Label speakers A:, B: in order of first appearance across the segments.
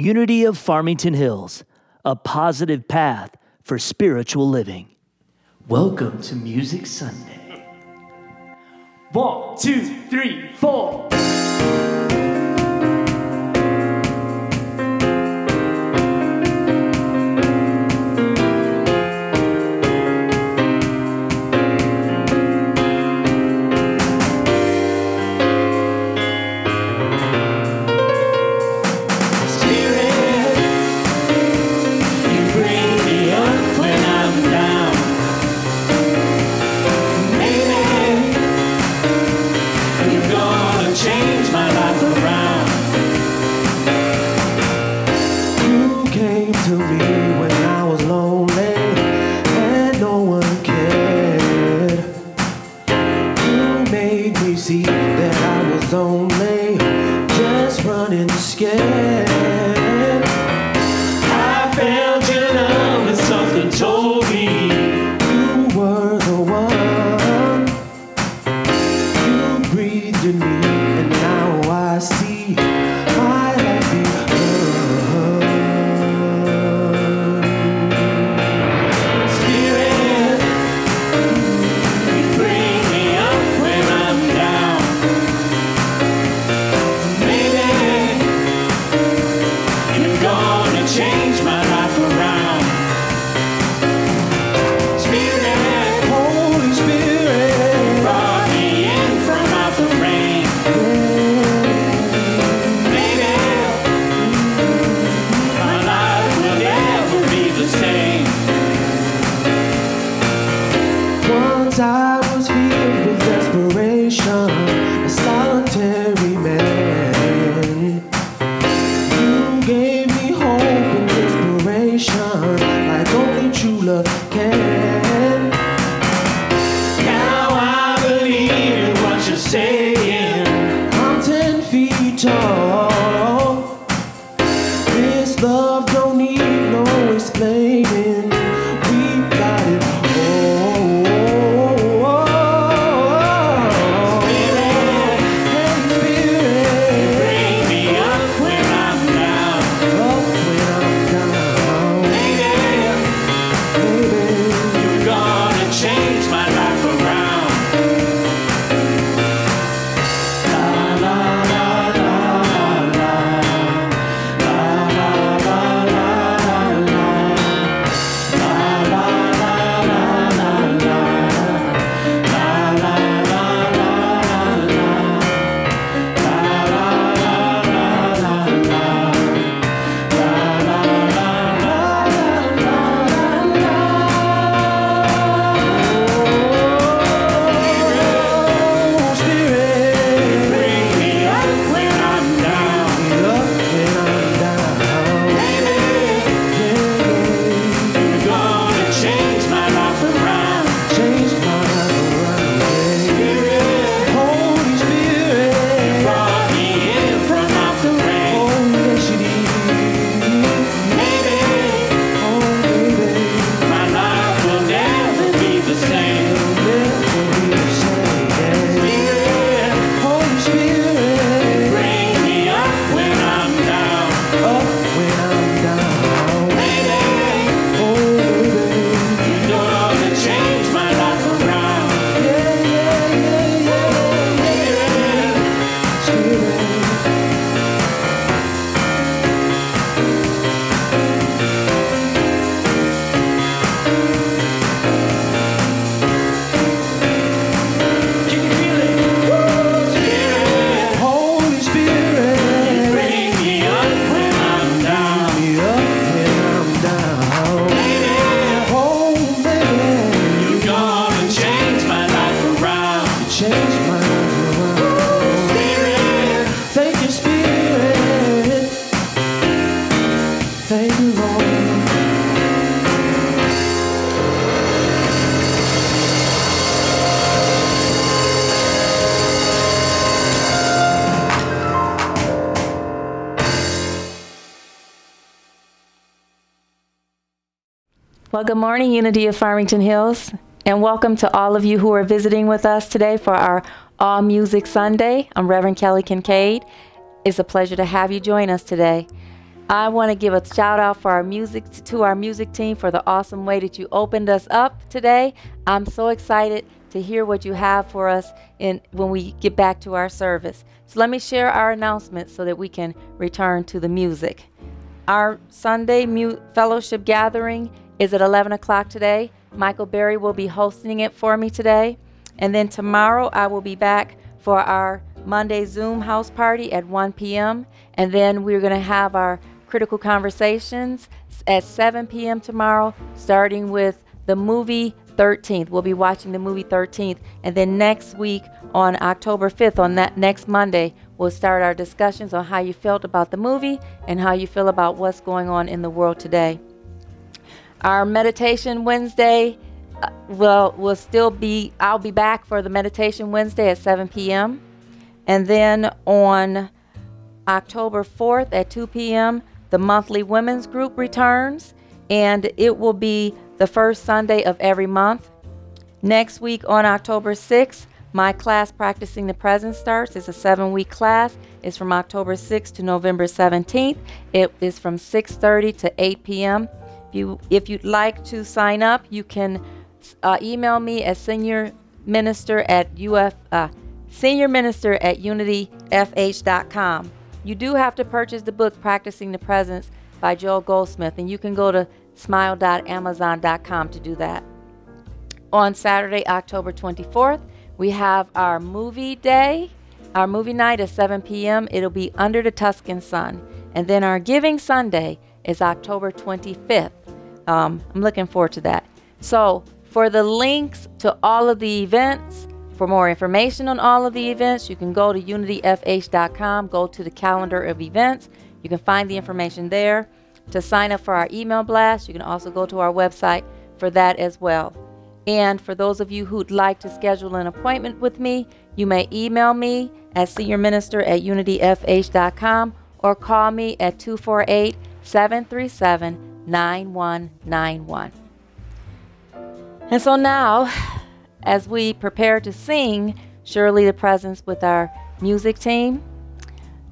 A: Unity of Farmington Hills, a positive path for spiritual living. Welcome to Music Sunday. One, two, three, four.
B: Well, good morning, Unity of Farmington Hills, and welcome to all of you who are visiting with us today for our All Music Sunday. I'm Reverend Kelly Kincaid. It's a pleasure to have you join us today. I want to give a shout out for our music to our music team for the awesome way that you opened us up today. I'm so excited to hear what you have for us in when we get back to our service. So let me share our announcement so that we can return to the music. Our Sunday mu- fellowship gathering is at 11 o'clock today. Michael Berry will be hosting it for me today. And then tomorrow I will be back for our Monday Zoom house party at 1 p.m. And then we're going to have our critical conversations at 7 p.m. tomorrow, starting with the movie 13th. We'll be watching the movie 13th. And then next week on October 5th, on that next Monday, we'll start our discussions on how you felt about the movie and how you feel about what's going on in the world today. Our meditation Wednesday uh, will will still be I'll be back for the meditation Wednesday at 7 p.m. And then on October 4th at 2 p.m., the monthly women's group returns, and it will be the first Sunday of every month. Next week on October 6th, my class Practicing the Presence starts. It's a seven week class. It's from October 6th to November 17th. It is from 6.30 to 8 p.m. If, you, if you'd like to sign up, you can uh, email me at senior minister at uf uh, senior minister at unityfh.com. You do have to purchase the book Practicing the Presence by Joel Goldsmith, and you can go to smile.amazon.com to do that. On Saturday, October 24th, we have our movie day, our movie night at 7 p.m. It'll be Under the Tuscan Sun. And then our Giving Sunday is October 25th. Um, I'm looking forward to that. So, for the links to all of the events, for more information on all of the events, you can go to unityfh.com, go to the calendar of events. You can find the information there. To sign up for our email blast, you can also go to our website for that as well. And for those of you who'd like to schedule an appointment with me, you may email me at seniorminister at unityfh.com or call me at 248 737 9191. And so now, as we prepare to sing Surely the Presence with our music team.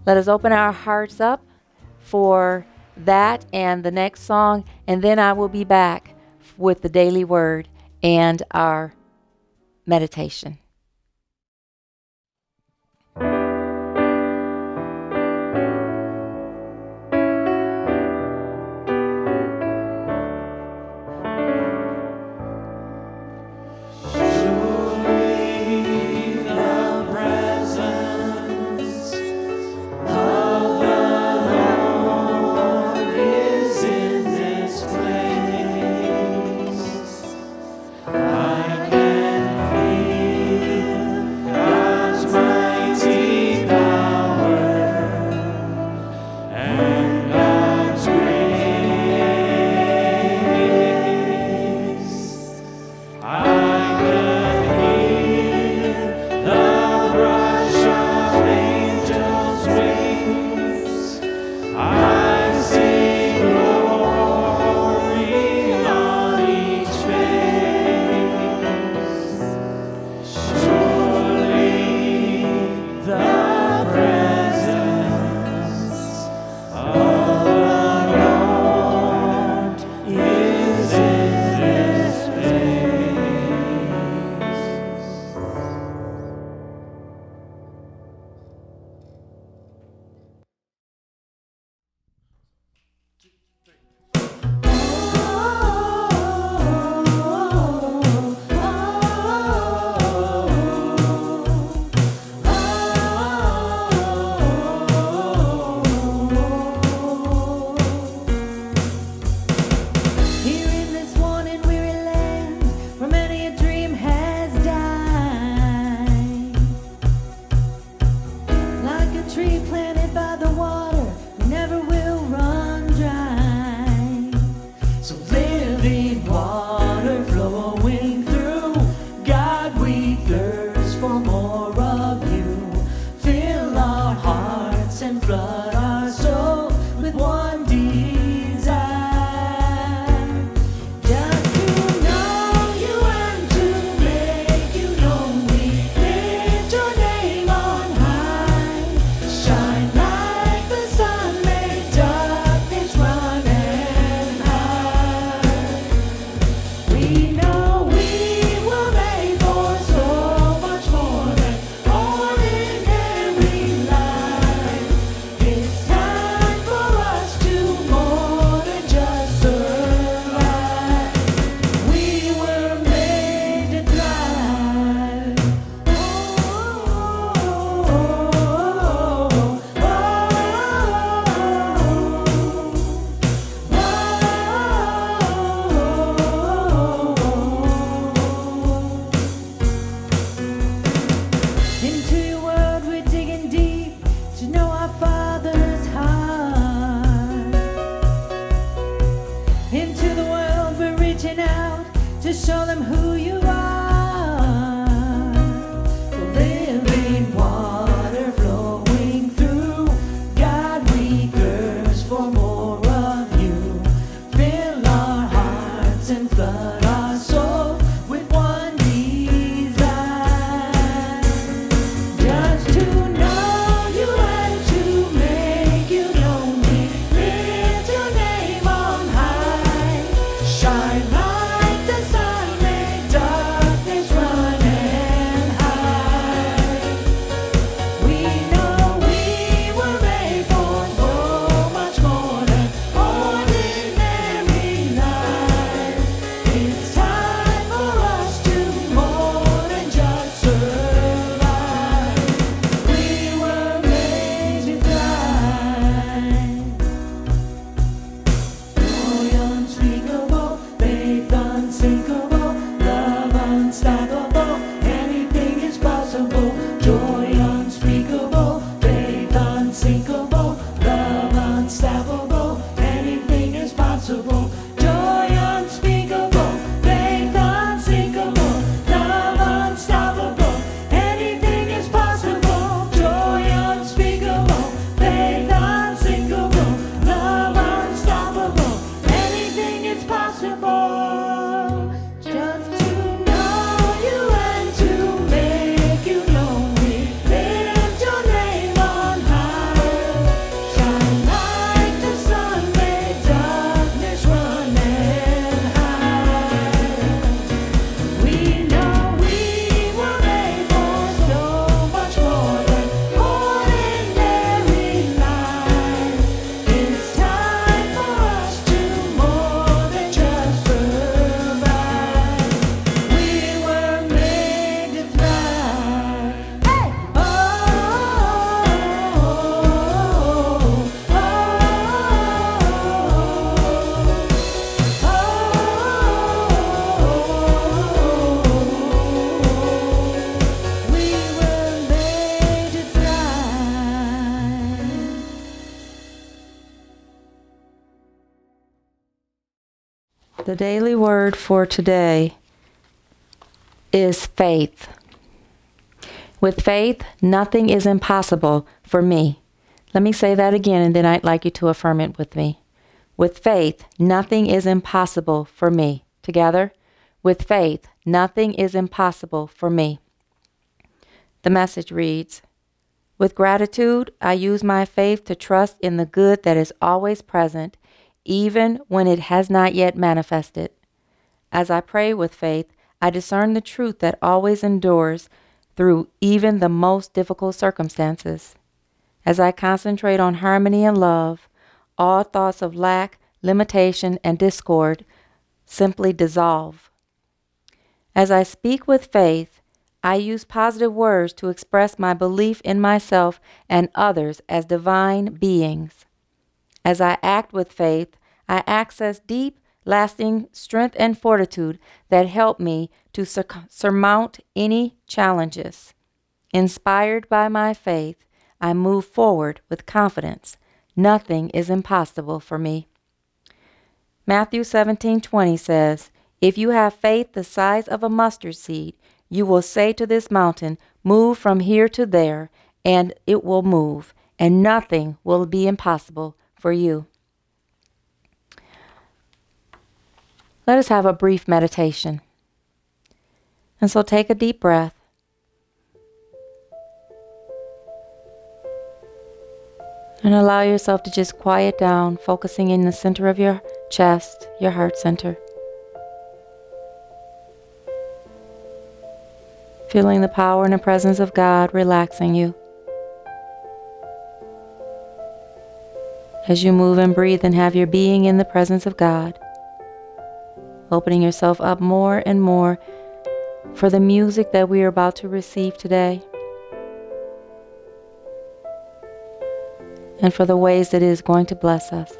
B: Let us open our hearts up for that and the next song, and then I will be back with the daily word and our meditation. Word for today is faith. With faith, nothing is impossible for me. Let me say that again, and then I'd like you to affirm it with me. With faith, nothing is impossible for me. Together, with faith, nothing is impossible for me. The message reads With gratitude, I use my faith to trust in the good that is always present, even when it has not yet manifested. As I pray with faith, I discern the truth that always endures through even the most difficult circumstances. As I concentrate on harmony and love, all thoughts of lack, limitation, and discord simply dissolve. As I speak with faith, I use positive words to express my belief in myself and others as divine beings. As I act with faith, I access deep, lasting strength and fortitude that help me to sur- surmount any challenges. Inspired by my faith, I move forward with confidence. Nothing is impossible for me. Matthew 17:20 says, "If you have faith the size of a mustard seed, you will say to this mountain, move from here to there, and it will move, and nothing will be impossible for you." Let us have a brief meditation. And so take a deep breath. And allow yourself to just quiet down, focusing in the center of your chest, your heart center. Feeling the power and the presence of God relaxing you. As you move and breathe and have your being in the presence of God, opening yourself up more and more for the music that we are about to receive today. and for the ways that it is going to bless us.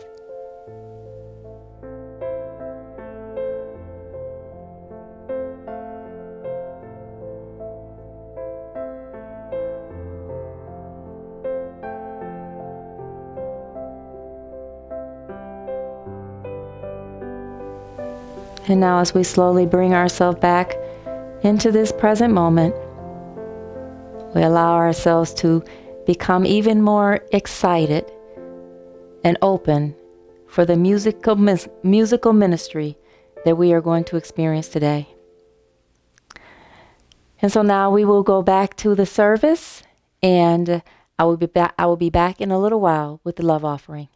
B: And now, as we slowly bring ourselves back into this present moment, we allow ourselves to become even more excited and open for the musical, musical ministry that we are going to experience today. And so now we will go back to the service and I will be back I will be back in a little while with the love offering.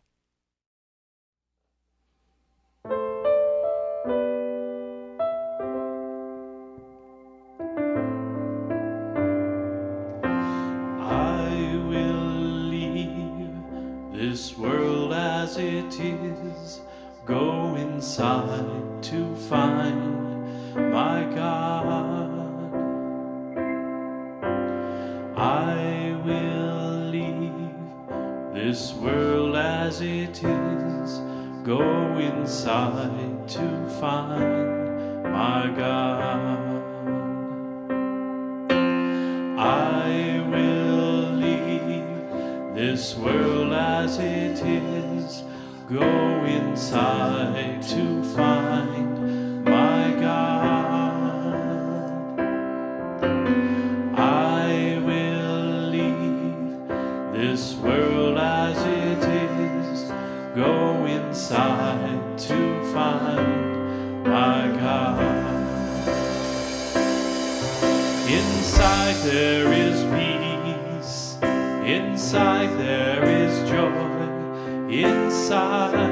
C: Go inside to find my God. I will leave this world as it is. Go inside to find my God. I will leave this world as it is. Go inside to find my God. I will leave this world as it is. Go inside to find my God. Inside there is peace. Inside there. Inside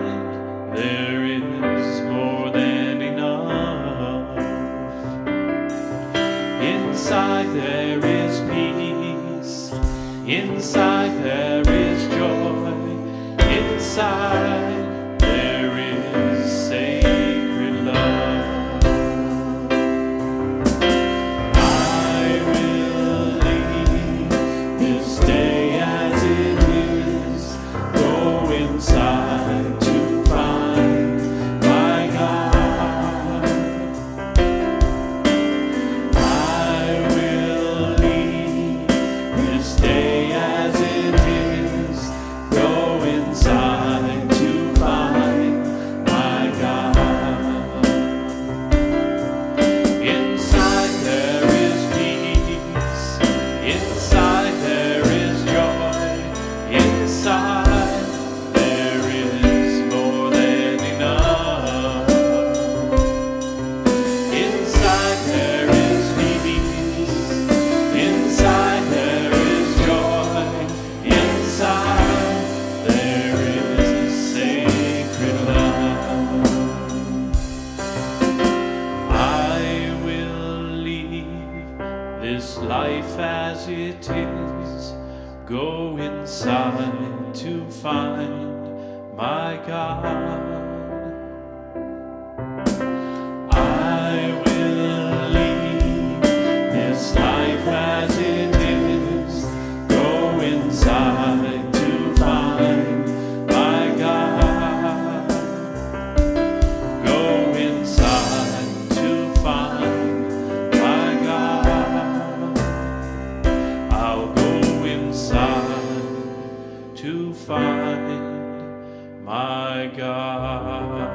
C: God.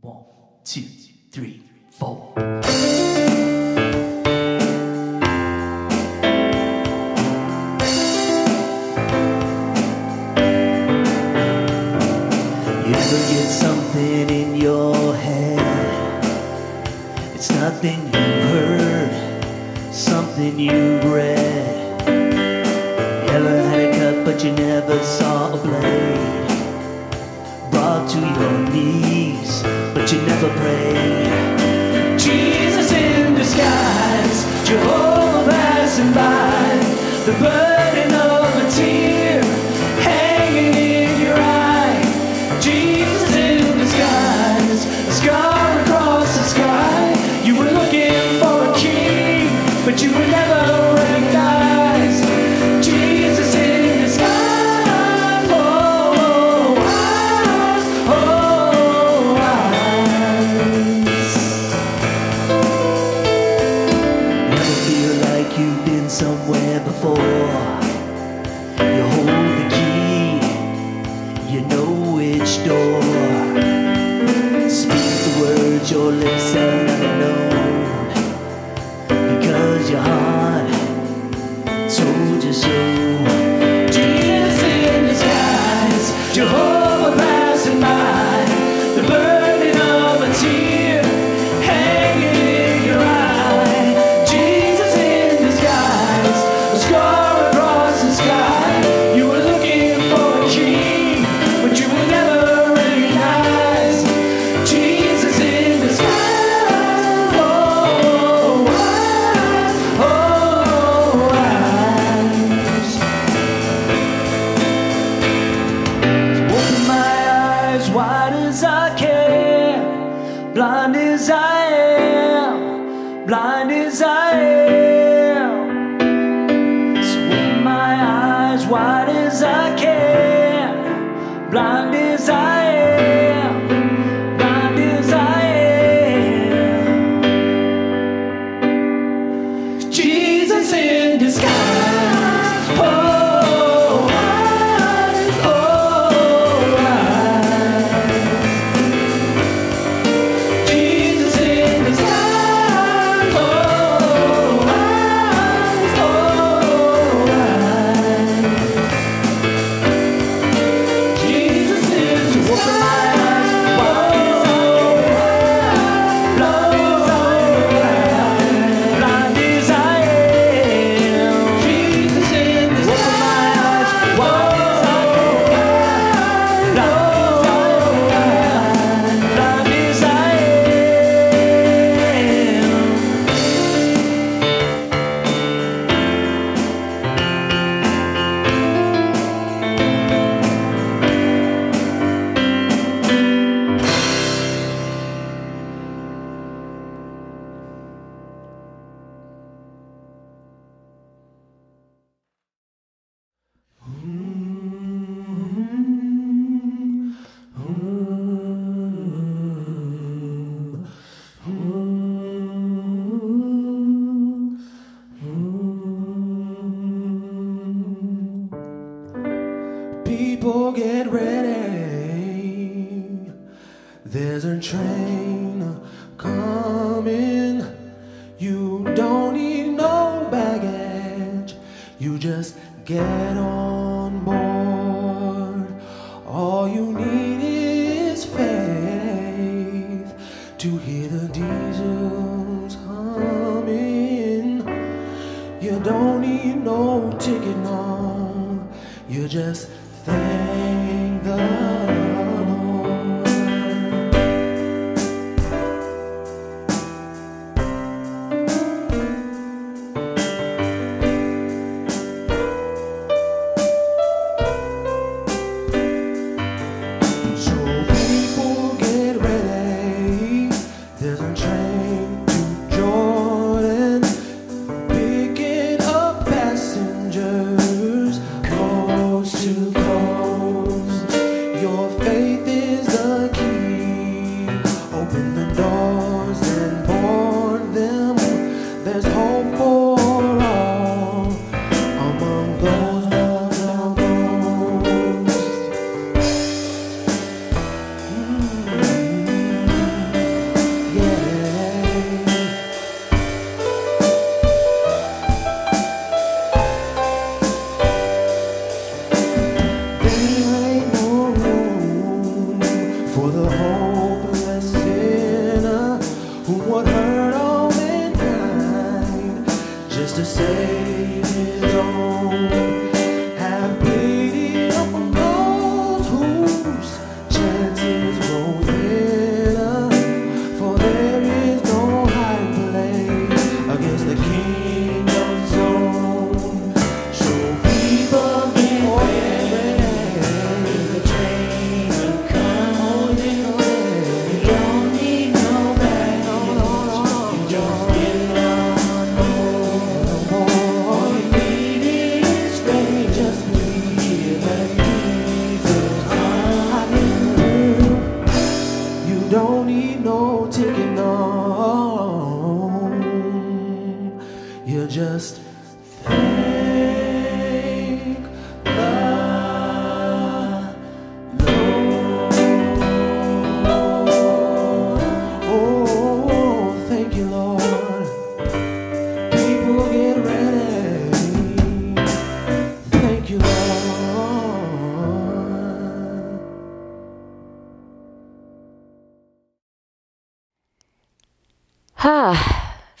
D: One, two, three, four.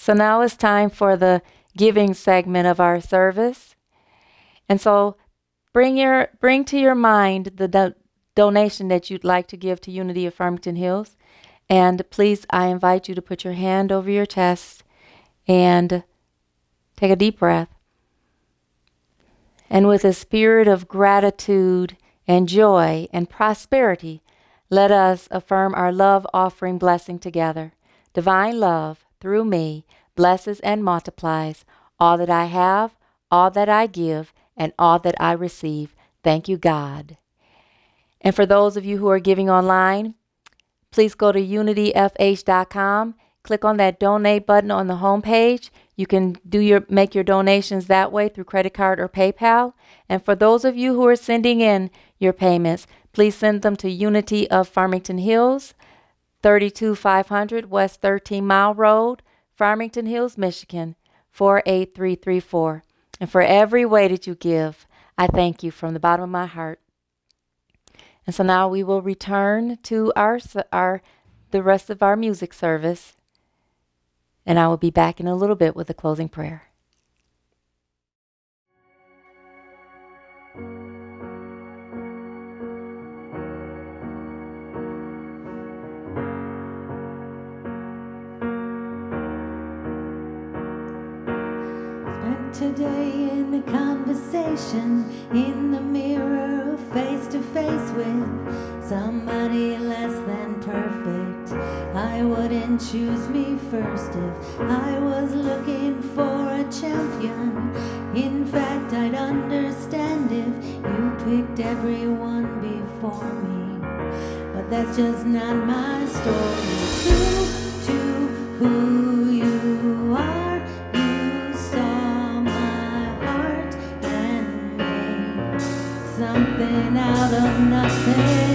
B: So now it's time for the giving segment of our service. And so bring your bring to your mind the do- donation that you'd like to give to Unity of Farmington Hills. And please, I invite you to put your hand over your chest and take a deep breath. And with a spirit of gratitude and joy and prosperity, let us affirm our love offering blessing together. Divine love, through me, blesses and multiplies all that I have, all that I give, and all that I receive. Thank you, God. And for those of you who are giving online, please go to unityfh.com. Click on that donate button on the homepage. You can do your make your donations that way through credit card or PayPal. And for those of you who are sending in your payments, please send them to Unity of Farmington Hills, 32500 West 13 Mile Road, Farmington Hills, Michigan 48334. And for every way that you give, I thank you from the bottom of my heart. And so now we will return to our our the rest of our music service. And I will be back in a little bit with a closing prayer.
E: Conversation in the mirror, face to face with somebody less than perfect. I wouldn't choose me first if I was looking for a champion. In fact, I'd understand if you picked everyone before me. But that's just not my story. True to who of nothing.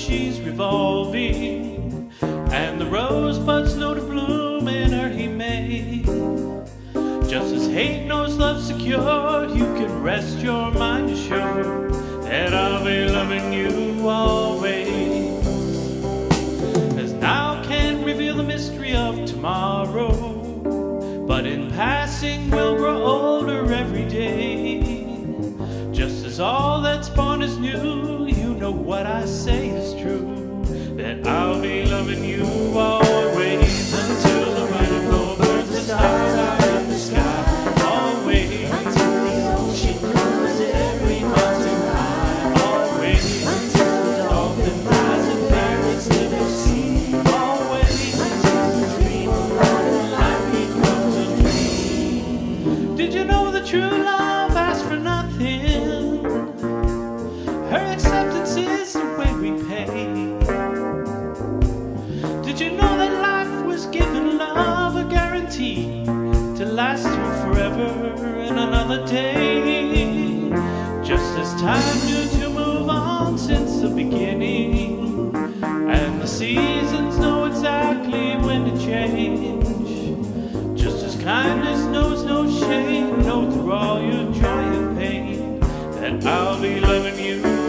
C: she's revolving, and the rosebuds know to bloom in her. He May. Just as hate knows love secure. you can rest your mind assured that I'll be loving you always. As now can reveal the mystery of tomorrow, but in passing we'll grow older every day. Just as all that's born is new, you know what I say is that I'll be loving you all. last through forever and another day. Just as time knew to move on since the beginning, and the seasons know exactly when to change. Just as kindness knows no shame, know through all your joy and pain that I'll be loving you.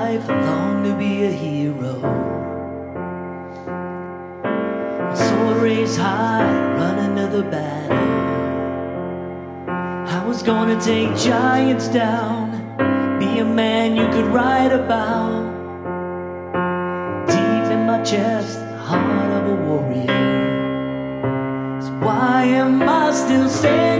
D: life long to be a hero. My soul raised high, run another battle. I was gonna take giants down, be a man you could write about. Deep in my chest, the heart of a warrior. So why am I still standing?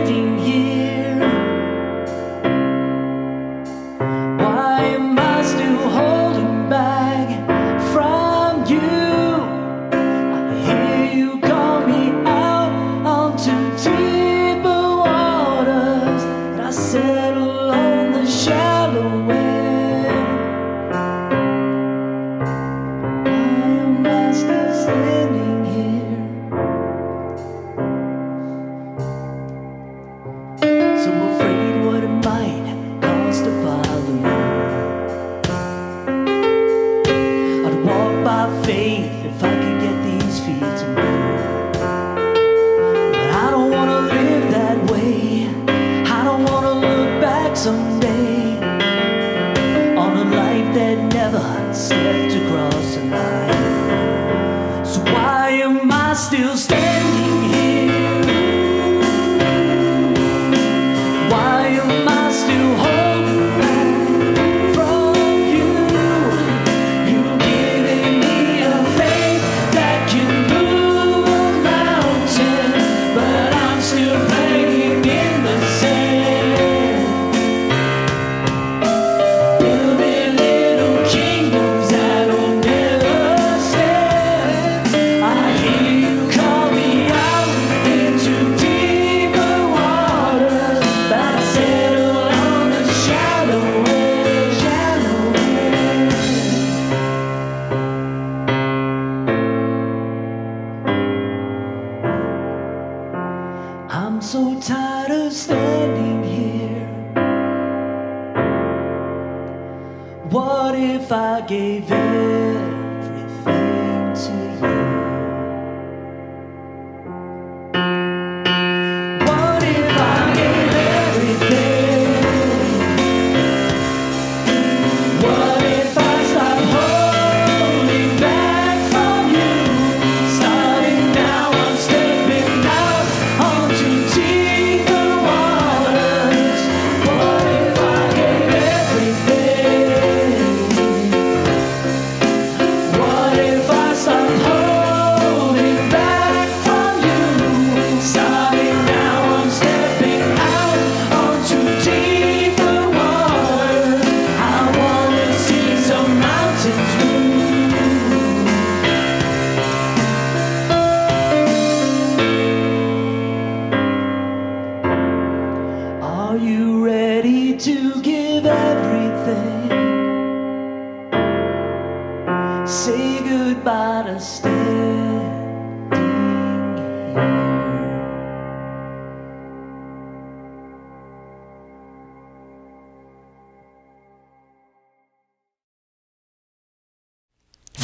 D: Never stepped across the line. So why am I still standing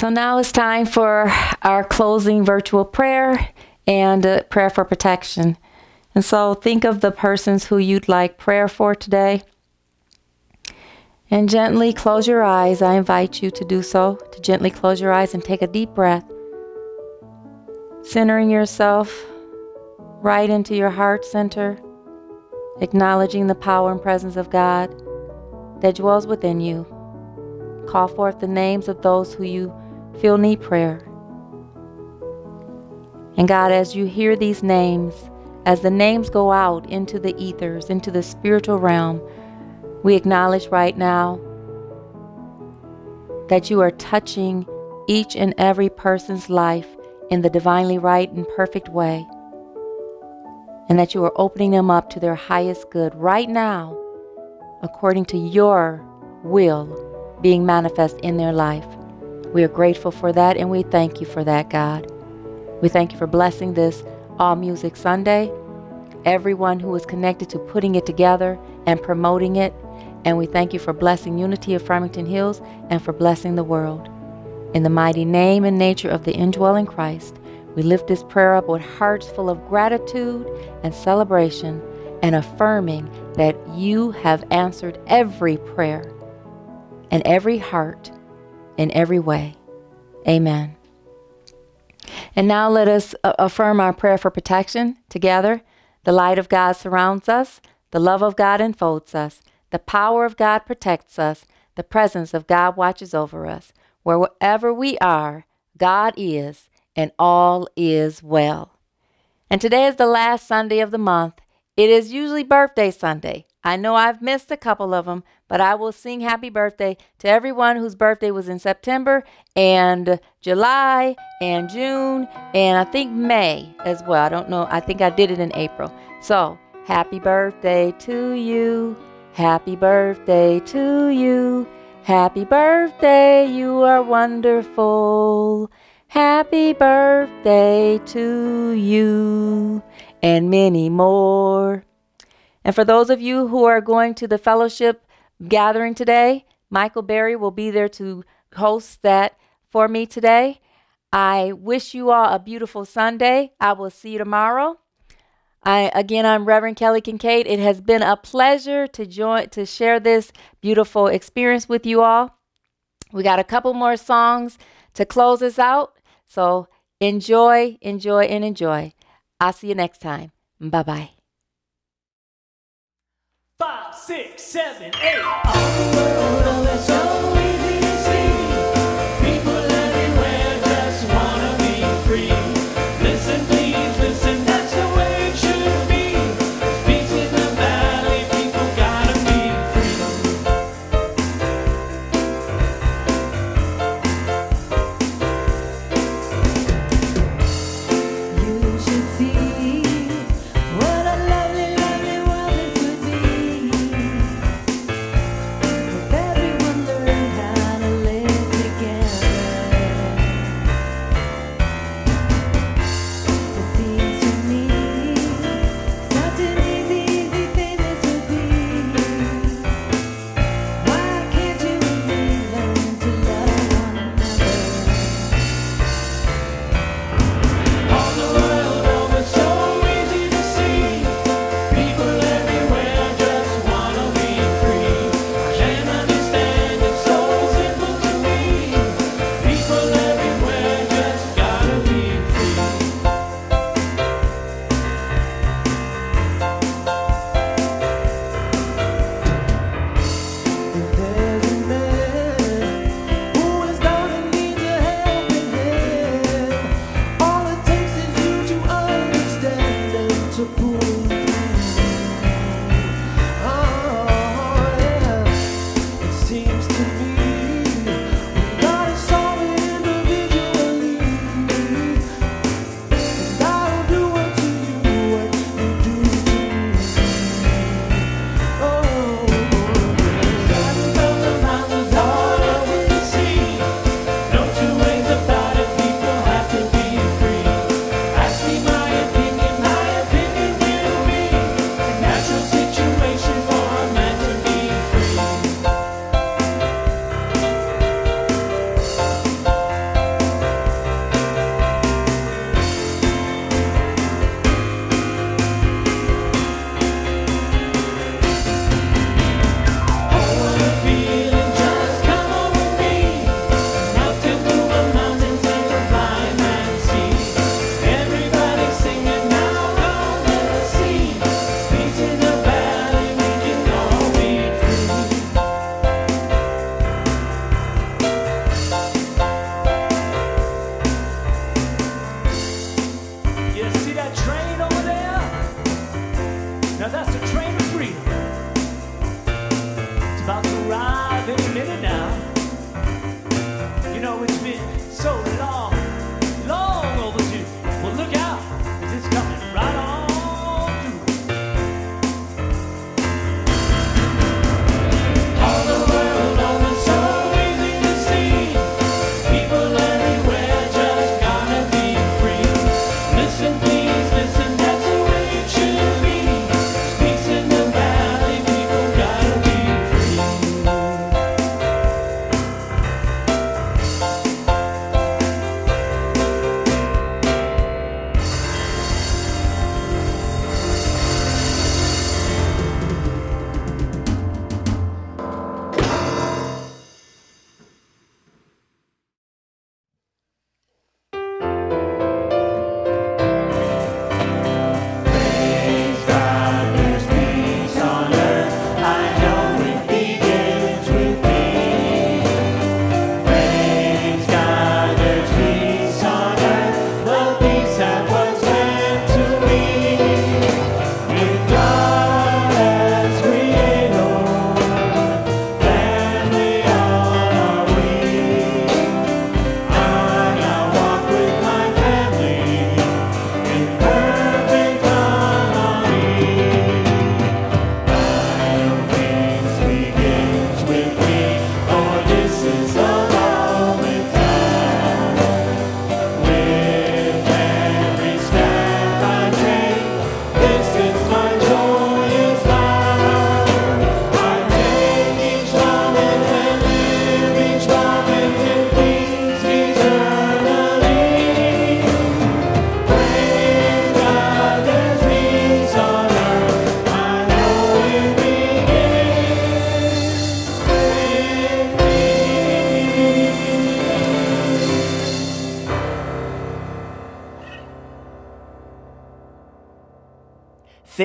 D: So now
B: it's time for our closing virtual prayer and a prayer for protection. And so think of the persons who you'd like prayer for today. And gently close your eyes. I invite you to do so, to gently close your eyes and take a deep breath. Centering yourself right into your heart center, acknowledging the power and presence of God that dwells within you. Call forth the names of those who you feel need prayer. And God, as you hear these names, as the names go out into the ethers, into the spiritual realm, we acknowledge right now that you are touching each and every person's life in the divinely right and perfect way, and that you are opening them up to their highest good right now, according to your will being manifest in their life. We are grateful for that and we thank you for that, God. We thank you for blessing this All Music Sunday, everyone who is connected to putting it together and promoting it. And we thank you for blessing Unity of Farmington Hills and for blessing the world. In the mighty name and nature of the indwelling Christ, we lift this prayer up with hearts full of gratitude and celebration and affirming that you have answered every prayer and every heart in every way. Amen. And now let us uh, affirm our prayer for protection together. The light of God surrounds us, the love of God enfolds us, The power of God protects us. The presence of God watches over us. Wherever we are, God is, and all is well. And today is the last Sunday of the month. It is usually birthday Sunday. I know I've missed a couple of them, but I will sing happy birthday to everyone whose birthday was in September and July and June and I think May as well. I don't know. I think I did it in April. So, happy birthday to you. Happy birthday to you. Happy birthday. You are wonderful. Happy birthday to you and many more. And for those of you who are going to the fellowship gathering today, Michael Berry will be there to host that for me today. I wish you all a beautiful Sunday. I will see you tomorrow. I again I'm Reverend Kelly Kincaid. It has been a pleasure to join to share this beautiful experience with you all. We got a couple more songs to close us out. So enjoy, enjoy, and enjoy. I'll see you next time. Bye bye.
C: Five, six, seven, eight.